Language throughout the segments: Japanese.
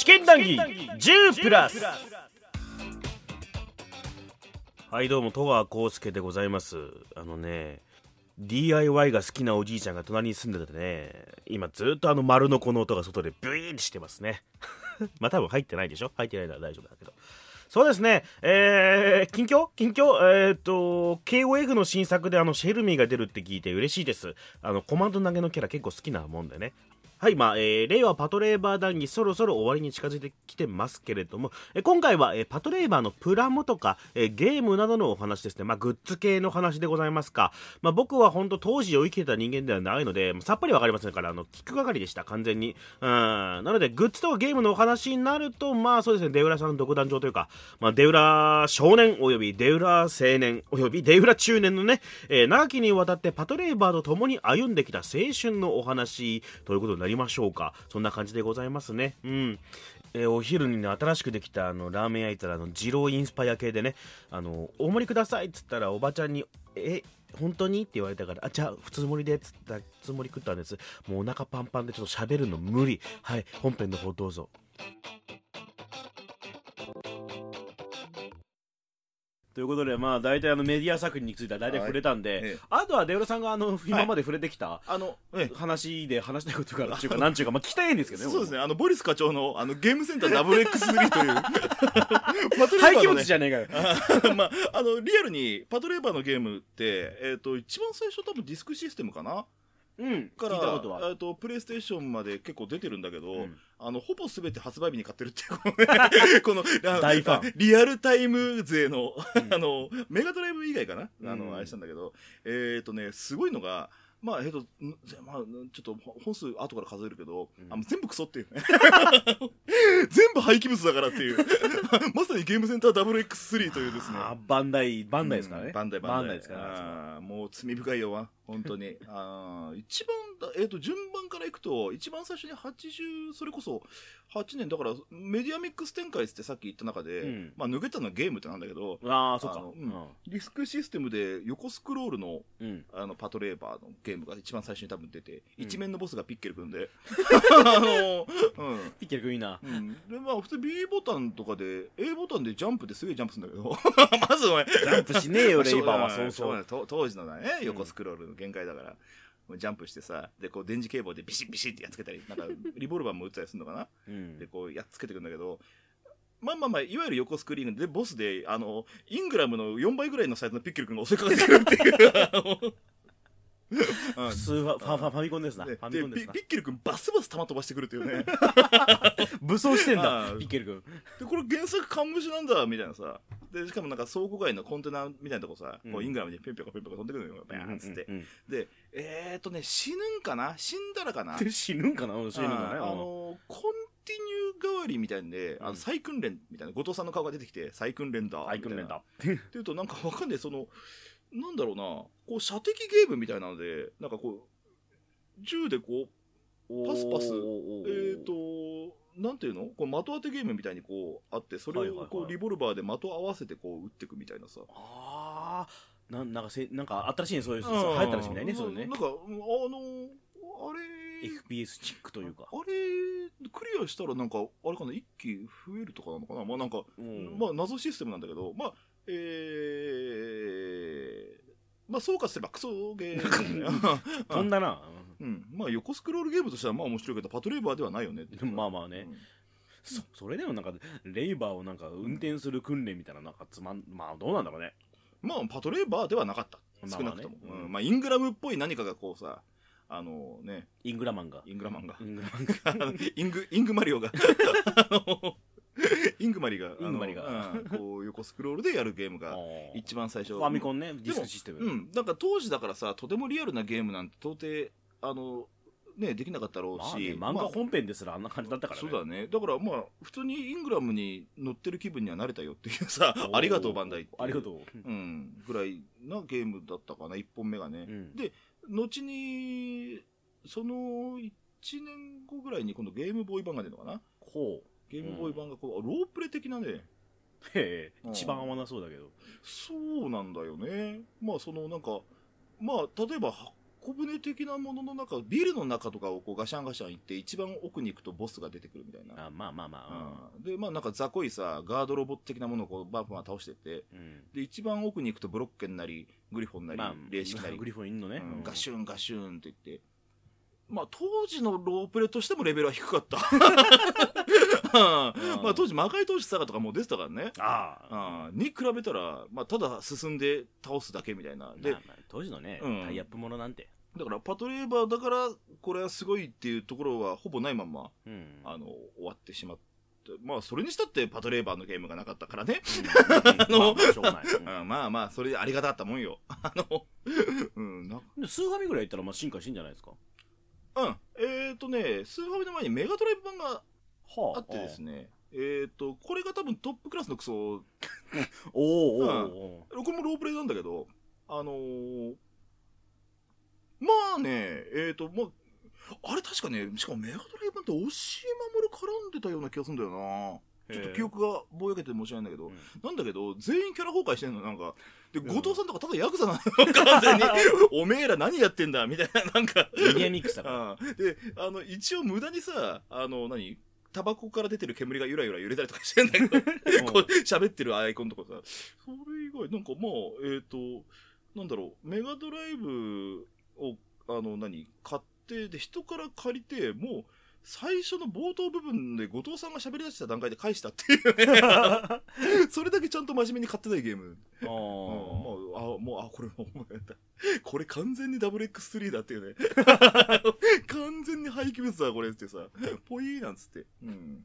試験談義10プラス。はいどうも戸川浩介でございます。あのね DIY が好きなおじいちゃんが隣に住んでてね今ずっとあの丸のこの音が外でブイーンってしてますね。まあ多分入ってないでしょ？入ってないなら大丈夫だけど。そうですね、えー、近況？近況？えー、っと、KOF の新作であの、シェルミーが出るって聞いて嬉しいです。あの、コマンド投げのキャラ結構好きなもんでね。はい、まあ、えー、令和パトレーバー談義そろそろ終わりに近づいてきてますけれども、えー、今回は、えー、パトレーバーのプラモとか、えー、ゲームなどのお話ですね。まあ、グッズ系の話でございますか。まあ、僕は本当当時を生きてた人間ではないので、さっぱりわかりませんから、あの、聞く係でした、完全に。うん。なので、グッズとかゲームのお話になると、まあそうですね、デウラさんの独壇場というか、まあ、デウラ少年及びデウラ青年及びデウラ中年のね、えー、長きにわたってパトレーバーと共に歩んできた青春のお話ということになりましょうか。そんな感じでございますね。うん。えー、お昼にね、新しくできたあのラーメン屋行ったら、あの、二郎インスパイア系でね、あの、大盛りくださいっつったら、おばちゃんに、え、本当に？って言われたから、あ、じゃあ、普通盛りでっつったら、普通盛り食ったんです。もうお腹パンパンでちょっと喋るの無理。はい、本編の方どうぞ。ということで、まあ、大体あのメディア作品については大体触れたんで、はいええ、あとはデウラさんがあの今まで触れてきた、あの話で話したいことからっていうか、なんちゅうか、まあ、聞きたいんですけどね。そうですね、あのボリス課長のあのゲームセンター WX3 という、廃棄物じゃねえかよ。まあ、あのリアルにパトレーバーのゲームって、えっ、ー、と、一番最初、多分ディスクシステムかな。うん、からえとプレイステーションまで結構出てるんだけど、うん、あのほぼすべて発売日に買ってるっていうこの 大ファン。リアルタイム勢のうん、あのメガドライブ以外かな、あのあれしたんだけどえっ、ー、とねすごいのがまあ、えっと、まあ、ちょっと本数後から数えるけど、うん、あ全部クソっていうね。全部廃棄物だからっていう。まさにゲームセンター WX3 というですね。バンダイ、バンダイですからね。うん、バンダイ、バンダイですから。もう罪深いよ、本当に。あ一番えっ、ー、と、順番からいくと、一番最初に80、それこそ8年、だからメディアミックス展開ってさっき言った中で、うん、まあ抜けたのはゲームってなんだけど、ああ、そっか、うん。ディスクシステムで横スクロールの、うん、あの、パトレーバーのゲームが一番最初に多分出て、一面のボスがピッケル君で、あの、うん。ピッケル君いいな。うん。で、まあ普通 B ボタンとかで、A ボタンでジャンプですげえジャンプするんだけど、まずお前、ジャンプしねえよ、レイバーは、そうそう。当時のね、横スクロールの限界だから。ジャンプしてさ、で、こう、電磁警棒でビシッビシッってやっつけたり、なんか、リボルバーも撃ったりするのかな、うん、で、こう、やっつけてくるんだけど、まあまあまあ、いわゆる横スクリーンで、ボスで、あの、イングラムの4倍ぐらいのサイズのピッケル君が襲いかかってくるっていう。普通はファファミコンですな。ファミコンですな。ピッケル君バスバス弾飛ばしてくるっていうね。武装してんだ、ピッケル君。で、これ原作カンムシなんだ、みたいなさ。で、しかもなんか倉庫街のコンテナみたいなとこさ、こうイングラムにペンペコペンペコ飛んでくるのよ、バーンつって。で、えーっとね、死ぬんかな？死んだらかな？死ぬんかな？死ぬんかね。あの、コンティニュー代わりみたいんで、あの再訓練みたいな、後藤さんの顔が出てきて、再訓練だ。再訓練だ。っていうと、なんかわかんない、その、なんだろうな、こう射的ゲームみたいなので、なんかこう、銃でこう、パスパス、えっ、ー、と、なんていうの？こう的当てゲームみたいにこうあって、それをこうリボルバーで的合わせてこう撃っていくみたいなさ。ああ、ななんかせ、なんか新しいね、そういう、流行ったらしいみたいね、そうね。なんか、あの、あれ、FPS チックというか。あれ、クリアしたらなんか、あれかな、一気増えるとかなのかな？まあなんか、うん、まあ謎システムなんだけど、まあ、えー、まあ、総括すればクソゲー 飛んだな。うん。まあ、横スクロールゲームとしてはまあ面白いけど、パトレーバーではないよねまあまあね。うん、そ、それでもなんか、レイバーをなんか運転する訓練みたいな、なんかつまん、まあどうなんだろうね。まあ、パトレーバーではなかった。少なくとも。まあ、ねうん、まあ、イングラムっぽい何かがこうさ、あのね。イングラマンが。イングラマンが。イングラマンが。イング、イングマリオが。あの、イングマリが、イングマリが、うん、こう横スクロールでやるゲームが 一番最初。ファミコンね、ディスクシステム。うん。なんか当時だからさ、とてもリアルなゲームなんて到底、あの、ね、できなかったろうし、まあね、漫画本編ですらあんな感じだったからね、そうだね。だからまあ普通にイングラムに乗ってる気分にはなれたよっていうさ ありがとうバンダイありがとう、うん、ぐらいなゲームだったかな1本目がね、うん、で後にその1年後ぐらいに今度ゲームボーイ版が出るのかな。ほうゲームボーイ版がこう、ロープレ的なね。へえ、一番合わなそうだけど。そうなんだよね。まあ、そのなんか、まあ、例えば、小舟的なものの中ビルの中とかをこうガシャンガシャン行って一番奥に行くとボスが出てくるみたいな。あまあまあまあうん。でまあなんか雑魚いさガードロボ的なものをこうバンバン倒してってうん。で一番奥に行くとブロッケンなりグリフォンなり、まあ霊式なり。グリフォンいんのね。うん。うん。ガシュンガシュンって言って。まあ当時のロープレとしてもレベルは低かったまあ当時魔界投資サガとかもう出てたからね。ああ。あに比べたら、まあ、ただ進んで倒すだけみたいな。でまあまあ当時のねうん。タイアップものなんて。だからパトレーバーだからこれはすごいっていうところはほぼないままうん。あの終わってしまってまあそれにしたってパトレーバーのゲームがなかったからね、まあまあまあまあそれでありがたかったもんよ。あのうん。なでスーファミぐらいいったらまあ進化してんじゃないですか？うん。えっ、ー、とねスーファミの前にメガドライブ版がはあ。ってですねえっ、とこれが多分トップクラスのクソ。おーおーおーこれもロープレイなんだけどあのーまあねえっ、とまああれ確かねしかもメガドライブ版って押し守絡んでたような気がするんだよな。ちょっと記憶がぼやけて申し訳ないんだけど、うん。なんだけど、全員キャラ崩壊してんの、なんか。で、うん。後藤さんとかただヤクザなの、完全に。おめえら何やってんだみたいな、なんか。メディアミックスだから。うん。で、あの、一応無駄にさ、あの、何？タバコから出てる煙がゆらゆら揺れたりとかしてんだけど、こう喋ってるアイコンとかさ、それ以外、なんかまあ、えっ、と、なんだろう、メガドライブを、あの、何買って、で、人から借りて、もう、最初の冒頭部分で後藤さんが喋り出した段階で返したっていうね。それだけちゃんと真面目に買ってないゲーム。あーうんもう、あ、もう、あ、これもう、これ完全に WX3 だっていうね。完全に廃棄物だ、これってさ。ポイーなんつって。うん。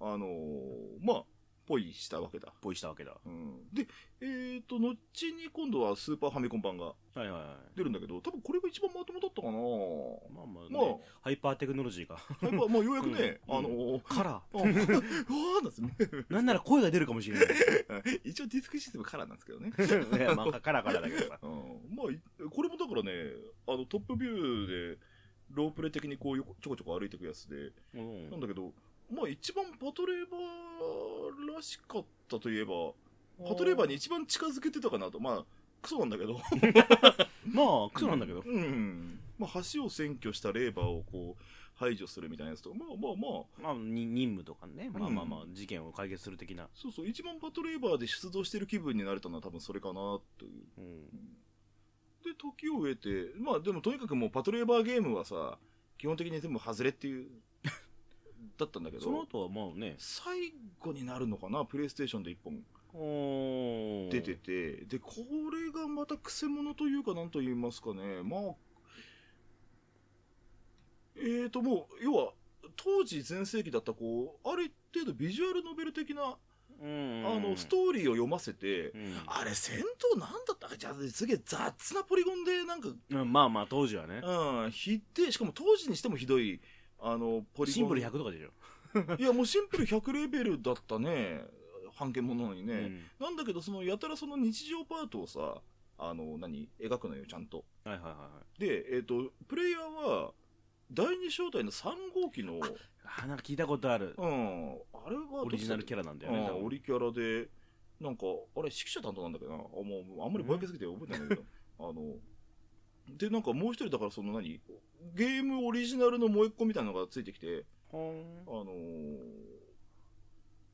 あのーまあ、ポイしたわけだ。ポイしたわけだ。うん。で、えっ、と、後に今度はスーパーファミコン版がはいはいはい。出るんだけど、多分これが一番まともだったかな。まあまあまあ。ね、ハイパーテクノロジーが。やっぱ、まあ、ようやくね、うん。あのーカラあ うわーなんですね。ーなんなら声が出るかもしれない。一応ディスクシステムカラーなんですけどね。まあカラーカラーだけどさ。うん。まあい、これもだからね、あのトップビューで、ロープレイ的にこうちょこちょこ歩いていくやつで、うん。なんだけど、まあ一番パトレーバーらしかったといえば、パトレーバーに一番近づけてたかなと、まあ、クソなんだけど。まあクソなんだけど。うん。まあ橋を占拠したレーバーをこう、排除するみたいなやつと。か、まあまあまあ、まあに任務とかね。まあまあまあう事件を解決する的な。そうそう、一番パトレーバーで出動してる気分になれたのは多分それかなという。うん。で、時を経て、まあでもとにかくもうパトレーバーゲームはさ、基本的に全部外れっていう、だったんだけど、その後はもうね。最後になるのかな、プレイステーションで一本。おー。出てて、で、これがまた癖者というかなんと言いますかね、まあ、えーともう、要は、当時全盛期だったこう、ある程度ビジュアルノベル的な、うん。あの、ストーリーを読ませて、うん。あれ戦闘なんだった？じゃあすげえ雑なポリゴンでなんかうんまあまあ当時はね。うん、ひで、しかも当時にしてもひどい、あの、ポリゴン。シンプル100とかでしょいや、もうシンプル100レベルだったね。半剣ものなのにね。うんなんだけど、その、やたらその日常パートをさ、あの、何？描くのよ、ちゃんと。はいはいはいはいで、えっ、と、プレイヤーは、第二正体の3号機の、あなんか聞いたことあるうん、あれはオリジナルキャラなんだよねうんオリキャラで、なんか、あれ、指揮者担当なんだけどな。あもう、あんまりぼやけすぎて覚えてないんだけど。あの、で、なんかもう一人だから、その何？ゲームオリジナルのもう一個みたいなのがついてきて、ほあのー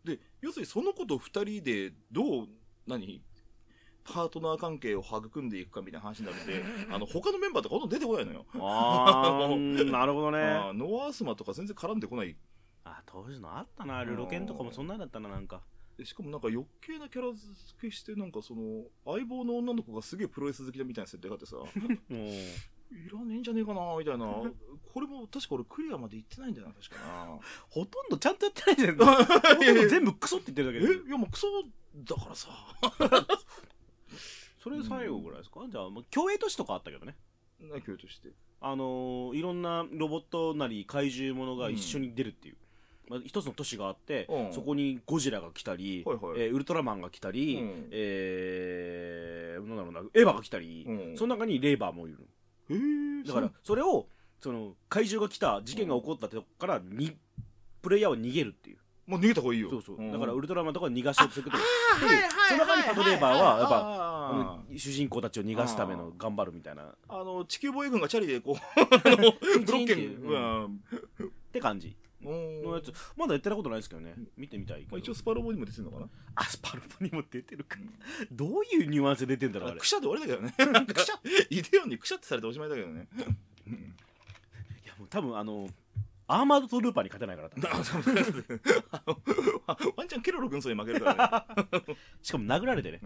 で、要するにその子と二人でどう、何パートナー関係を育んでいくかみたいな話になるんで、あの、他のメンバーとかほとんど出てこないのよ。ーあー うんなるほどね。ノアースマとか全然絡んでこない。あ当時のあったな。ルロケンとかもそんなんだったななんか。でしかもなんか余計なキャラ付けして、なんかその、相棒の女の子がすげえプロレス好きだみたいな設定があってさ、いらねえんじゃねえかなみたいな。これも確か俺クリアまで行ってないんだよな、確かな。ほとんどちゃんとやってないじゃん。ほとんど全部クソって言ってるだけでえ？いやもうクソだからさ。それ最後ぐらいですか、じゃあもう競泳都市とかあったけどね。な、教として。あのーいろんなロボットなり怪獣ものが一緒に出るっていう、まあ、一つの都市があって、うん。そこにゴジラが来たり、はいはい。えーウルトラマンが来たり、うん。えーなんだろうなエヴァが来たり、うん。その中にレーバーもいるだからそれをその怪獣が来た事件が起こったとこからにプレイヤーは逃げるっていう。もう逃げた方がいいよ。そうそう、ん。だからウルトラマンとか逃がしをするとあーはいはいその中にパトレーバーはやっぱ主人公たちを逃がすための頑張るみたいな。あの地球防衛軍がチャリでこうブロッケン、ううん。って感じ。うんのやつ。まだやってたことないですけどね。見てみたいけど。まあ、一応スパロボにも出てるのかな。アスパルボにも出てるか。どういうニュアンスで出てんだろうあれ。くしゃで終わりだけどね。くしゃ。イデオンにくしゃってされておしまいだけどね。うん。いやもう多分あのアーマードトルーパーに勝てないからワンチャンケロロ軍曹に負けるからね。しかも殴られてね。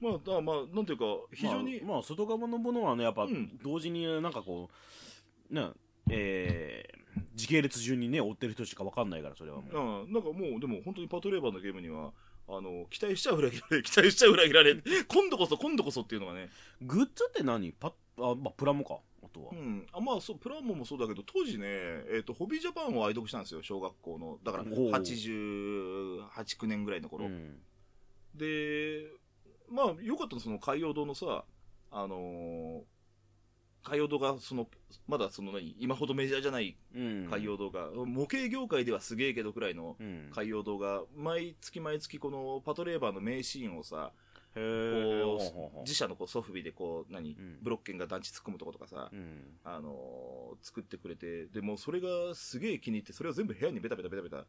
まあだまあなんていうか非常に、まあ、まあ外側のものはねやっぱうん。同時になんかこうねえー時系列順にね追ってる人しか分かんないからそれはもう。うん、なんかもうでも本当にパトレーバーのゲームにはあの期待しちゃ裏切られ 期待しちゃ裏切られ今度こそ今度こそっていうのがね、グッズって何？パあ、まあ、プラモかあとは。うん、あまあそうプラモもそうだけど当時ね、えー、とホビージャパンを愛読したんですよ小学校の。だからおう889年ぐらいの頃、うん。でまあよかったのその海洋堂のさあのー海洋堂がそのまだその何今ほどメジャーじゃないうん。海洋堂が、模型業界ではすげえけどくらいのうん。海洋堂が毎月毎月このパトレーバーの名シーンをさこう自社のこうソフビでこう何、ん。ブロッケンが団地突っ込むとことかさ、うん。あのー作ってくれてでもうそれがすげえ気に入ってそれを全部部屋にベタベタベタベタ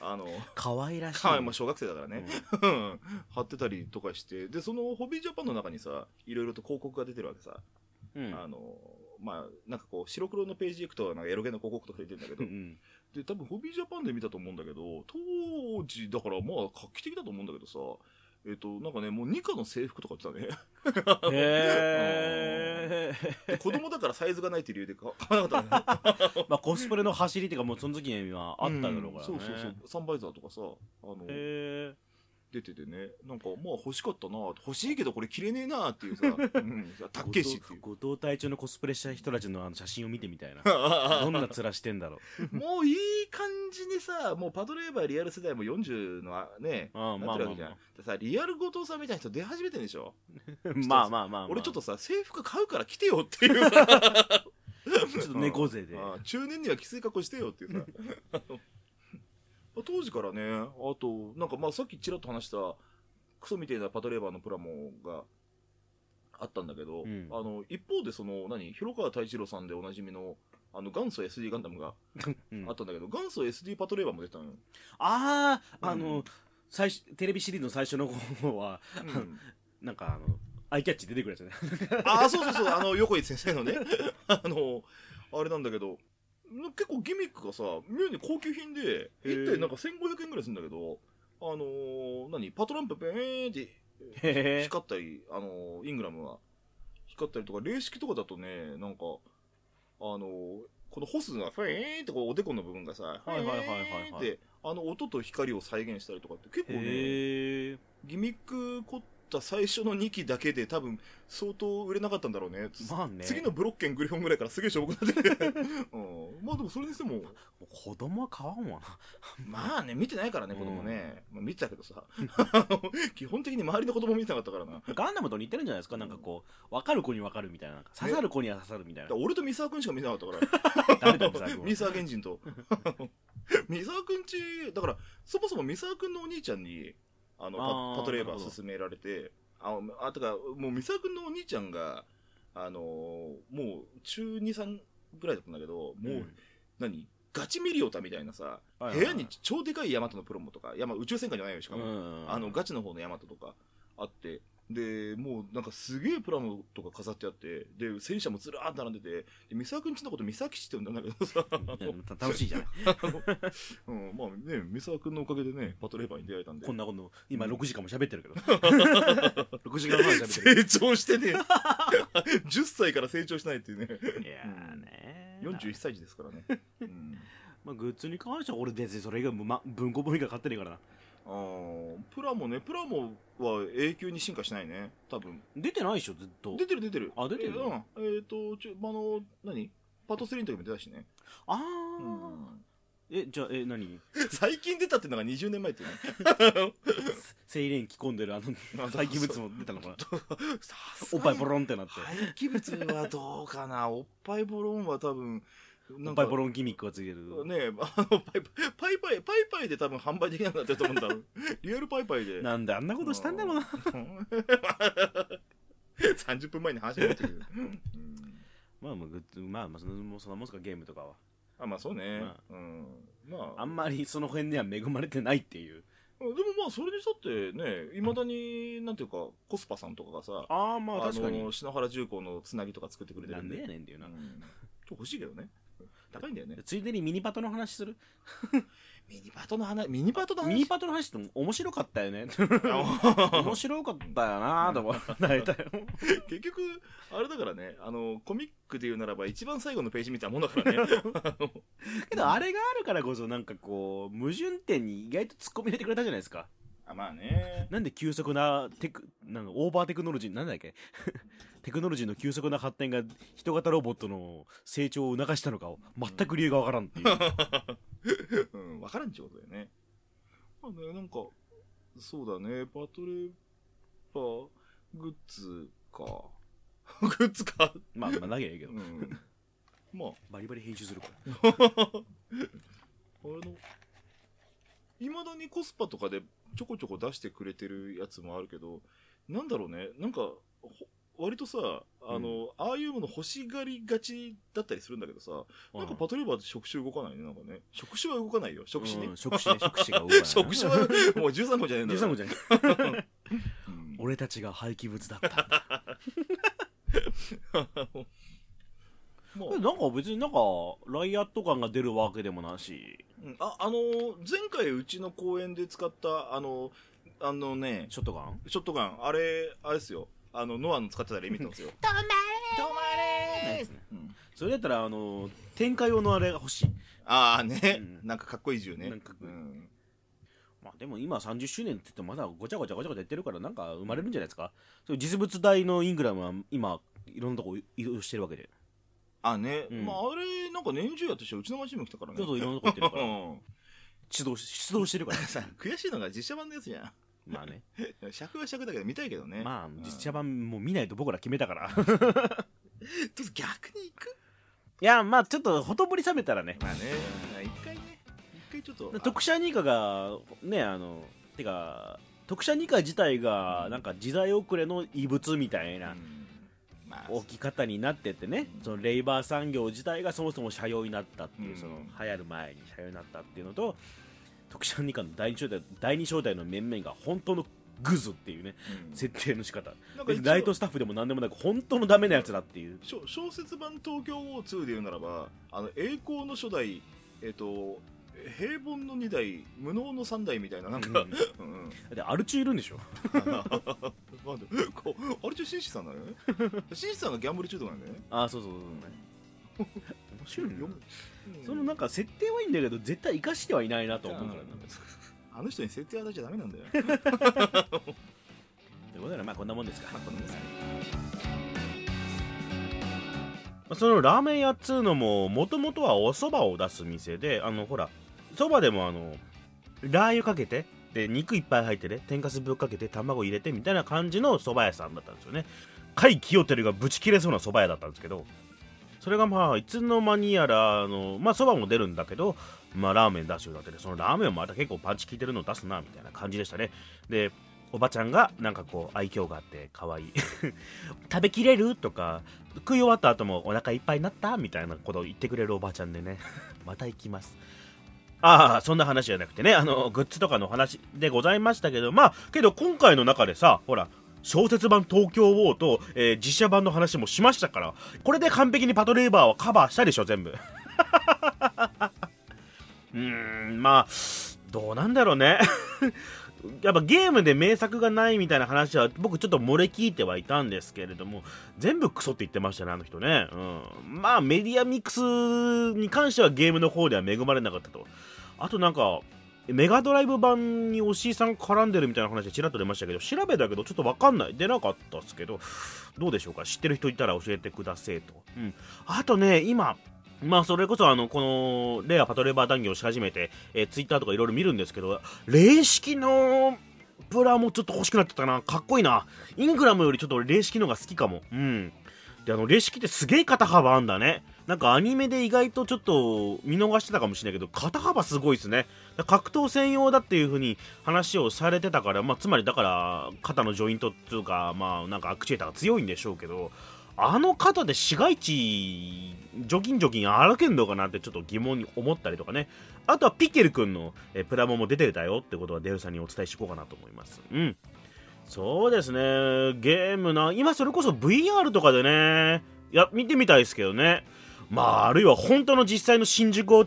あの 可愛らしい。かわいまあ小学生だからね、貼ってたりとかして。でそのホビージャパンの中にさいろいろと広告が出てるわけさ、うん。あのまあなんかこう白黒のページ行くとなんかエロゲの広告とか出てるんだけど。うんで多分ホビージャパンで見たと思うんだけど当時だからまあ画期的だと思うんだけどさえっ、となんかねもうニカの制服とか言ってたね。へえ で子供だからサイズがないっていう理由で買買わなかったね。まあコスプレの走りっていうかもうその時にはあっただろうからね。そうそうそう。サンバイザーとかさあのへえ出ててね。なんかまあ欲しかったな欲しいけどこれ着れねえなっていうさ、うん、たっけえしっていう。後藤隊長のコスプレした人たちのあの写真を見てみたいな。ど どんな面してんだろ もういい感じにさもうパトレーバーリアル世代も40のあねうああなってるわけじゃん、まあでさリアル後藤さんみたいな人出始めてんでしょ。まあまあまあまあ。俺ちょっとさ制服買うから着てよっていうさ。ちょっと猫背で。ああ中年にはきつい格好してよっていうさ当時からねあとなんかまあさっきちらっと話したクソみたいなパトレーバーのプラモがあったんだけど、うん。あの一方でその何広川太一郎さんでおなじみのあの元祖 SD ガンダムがうん。あったんだけど、元祖 SD パトレーバーも出てたのよ、あああうの最初テレビシリーズの最初の方はうん。なんかあのアイキャッチ出てくるやつね。ああそうそうそう。あの横井先生のね。あのあれなんだけど結構ギミックがさ妙に高級品でへー。1体なんか1500円ぐらいするんだけどあのー何？パトランプペーンって光ったり、あのーイングラムは光ったりとか霊式とかだとねなんかあのーこのホスがフェーンってこうおでこの部分がさ、はいはいはいはいはい。フェーンってあの音と光を再現したりとかって結構ねギミック凝った最初の2機だけで多分相当売れなかったんだろうね。まあね。次のブロッケングリフォンぐらいからすげえしょぼくなってて、うん、まあでもそれにしても。子供は買わんわな。まあね見てないからね子供ね、まあ、見てたけどさ。基本的に周りの子供見てなかったからな。ガンダムと似てるんじゃないですか？なんかこう分かる子に分かるみたいな。刺さる子には刺さるみたいな。ら俺と三沢君しか見てなかったから。誰だ三沢君は。三沢源人と。三沢君ちだからそもそも三沢君のお兄ちゃんにあのパパトレーバー勧められてああとかもう三沢君のお兄ちゃんがあのーもう中23ぐらいだったんだけどもう、うん。何？ガチミリオタみたいなさ、はいはいはい。部屋に超でかいヤマトのプロモとか、ヤマ宇宙戦艦じゃないよ、しかも。うん。あの、ガチの方のヤマトとかあって、で、もうなんかすげえプラモとか飾ってあって、で、戦車もずらーっと並んでて、で、三沢くんちのこと三沢基地って言うんだけどさ、楽しいじゃないうん、まあね、三沢くんのおかげでね、パトレーバーに出会えたんで。こんなこと今6時間も喋ってるけど。6時間半喋ってる成長してね、10歳から成長しないっていうね、いやーね41歳児ですからね。うん。まあ、グッズに関しては俺別にそれ以外も、ま、文庫本以外買ってねえからなプラモね、プラモは永久に進化しないね、多分。出てないでしょずっと出てる出てる。あ出てるえーうん。えっ、と、ちょ、あの、何？パト3の時も出たしね。あうあ、ん。えじゃあえ何？最近出たっていうのが20年前っていうね。精錬着込んでるあのあ廃棄物も出たのかな？おっぱいボロンってなって廃棄物はどうかな。おっぱいボロンは多分、パイポロンギミックがついてる。ねあのパイパイパイパイパイで多分販売できなくなってると思うんだろう。リアルパイパイで。なんであんなことしたんだろうな。30分前に話が出てる、うん。まあまあグッズまあまあそのもうそんなもんすかゲームとかは。あまあそうね、まうん。まあ。あんまりその辺では恵まれてないっていう。でもまあそれにしたってねいまだになんていうかコスパさんとかがさああまああ確かに。の篠原重工のつなぎとか作ってくれてなんるんででやねんっていうな、うん。ちょっと欲しいけどね高いんだよね。ついでにミニパトの話する？ミニパトの話ミニパトの話？ミニパトの話って面白かったよね。あ 面白かったよなと思う。大体。結局あれだからねあのコミックで言うならば一番最後のページみたいなもんだからね。けどあれがあるからこそなんかこう矛盾点に意外と突っ込み入れてくれたじゃないですかあまあね なんで急速なテクなんかオーバーテクノロジーなんだっけ？テクノロジーの急速な発展が人型ロボットの成長を促したのかを全く理由がわからんっていううん、分からんちゅうことだよね。まあね、なんか、そうだね、パトレーパーグッズか。グッズか。まあまあ投げやいいけどうん。まあ、バリバリ編集するからあの、いまだにコスパとかでちょこちょこ出してくれてるやつもあるけど、なんだろうね、なんか、ほ割とさ、あの、ああいうもの欲しがりがちだったりするんだけどさ、なんかパトレーバーって触手動かない？ね、なんかね。触手は動かないよ、触手ね。うん触手ね。触手が動かない触手はもう13号じゃねえんだ13号じじゃないゃん。俺たちが廃棄物だった もう。なんか別になんかライアット感が出るわけでもなし。うん。あ、あのー前回うちの公演で使った、あの、あのね、ショットガン？ショットガン、あれ、あれですよ。あの、ノアの使ってたレミットですよ。止 ま止まれー。うん。それだったらあの展開用のあれが欲しい。ああね、うん。なんかかっこいい銃ね。なんかかっこいい。うん。まあでも今30周年って言ってもまだごちゃごちゃごちゃごちゃ言ってるからなんか生まれるんじゃないですか？そういう実物大のイングラムは今いろんなとこ移動してるわけであね、うん。まああれ、なんか年中やとしてうちの町にも来たからね。ちょっといろんなとこ行ってるから。うん。出動し出動してるからさ、悔しいのが実写版のやつじゃん。まあね。尺は尺だけど見たいけどね。まあうん実写版もう見ないと僕ら決めたから。ちょっと逆に行く？いやまあちょっとほとぼり冷めたらね。まあね、一回ね、一回ちょっと。特殊ニカがねあのてか特殊ニカ自体がなんか時代遅れの異物みたいあなうんまあ、置き方になってってねそのレイバー産業自体がそもそも社用になったっていう、うん。その流行る前に社用になったっていうのと特殊ニカの第二正体第二正体の面々が本当のグズっていうねうん。設定の仕方。ライトスタッフでも何でもなく本当のダメなやつだっていう。小小説版東京ウォー2で言うならば、あの栄光の初代、えっ、と、平凡の2代、無能の3代みたいな、なんか、うんうん。うん、でアルチュいるんでしょ？まあでもこうあれちょ、紳士さんだよね？紳士さんがギャンブル中毒なんだよね。ああそうそうそう面白いねようん。そのなんか設定はいいんだけど絶対生かしてはいないなと思うからな。あの人に設定与えちゃダメなんだよ。ということでまあこんなもんですか。まあこんなもんですまあそのラーメン屋っつうのももともとはお蕎麦を出す店であのほら蕎麦でもあのラー油かけてで肉いっぱい入ってね天かすぶっかけて卵入れてみたいな感じの蕎麦屋さんだったんですよね。甲斐清照がブチ切れそうな蕎麦屋だったんですけどそれがまあいつの間にやらあのまあ蕎麦も出るんだけどまあラーメン出すようになっててそのラーメンもまた結構パンチ効いてるの出すなみたいな感じでしたね。でおばちゃんがなんかこう愛嬌があって可愛い。食べきれる？とか食い終わった後もお腹いっぱいになった？みたいなことを言ってくれるおばちゃんでね。また行きます。ああそんな話じゃなくてね。あのグッズとかの話でございましたけど。まあけど今回の中でさほら小説版東京ウォーと、えー実写版の話もしましたからこれで完璧にパトレーバーはカバーしたでしょ全部。うーんまあどうなんだろうね。やっぱゲームで名作がないみたいな話は僕ちょっと漏れ聞いてはいたんですけれども全部クソって言ってましたねあの人ね、うん、まあメディアミックスに関してはゲームの方では恵まれなかったと。あとなんかメガドライブ版に押井さん絡んでるみたいな話でちらっと出ましたけど調べたけどちょっと分かんない。出なかったっすけどどうでしょうか。知ってる人いたら教えてくださいと、うん、あとね今まあそれこそあのこのレアパトレーバー談義をし始めて、えー、ツイッターとかいろいろ見るんですけど霊式のプラもちょっと欲しくなってたな。かっこいいな。イングラムよりちょっと霊式の方が好きかも。うん。であの霊式ってすげえ肩幅あんだね。なんかアニメで意外とちょっと見逃してたかもしれないけど肩幅すごいですね。格闘専用だっていう風に話をされてたから、まあ、つまりだから肩のジョイントっていうかまあなんかアクチュエーターが強いんでしょうけどあの肩で市街地ジョギンジョギン歩けんのかなってちょっと疑問に思ったりとかね。あとはピケル君のえプラモも出てたよってことはデルさんにお伝えしていこうかなと思います。うん。そうですね。ゲームな今それこそ VR とかでね。いや見てみたいですけどね。まああるいは本当の実際の新宿を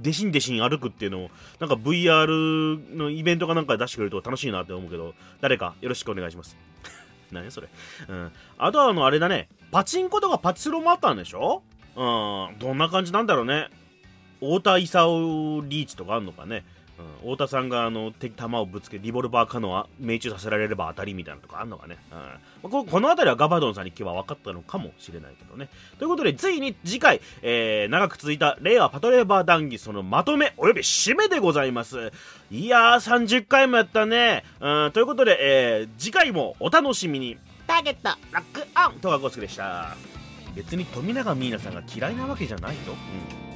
デシンデシン歩くっていうのをなんか VR のイベントかなんか出してくれると楽しいなって思うけど誰かよろしくお願いします。何それ。うん。あとはあのあれだね。パチンコとかパチスロもあったんでしょ？うん。どんな感じなんだろうね。太田勲リーチとかあんのかね。うん、太田さんがあの敵弾をぶつけリボルバー可能は命中させられれば当たりみたいなとかあんのかね、うん、ここの辺りはガバドンさんに聞けば分かったのかもしれないけどね。ということでついに次回、えー、長く続いた令和パトレーバー談義そのまとめおよび締めでございます。いやー30回もやったね、うん、ということで、えー、次回もお楽しみに。ターゲットロックオン。戸川浩介でした。別に富永美奈さんが嫌いなわけじゃないよ、うん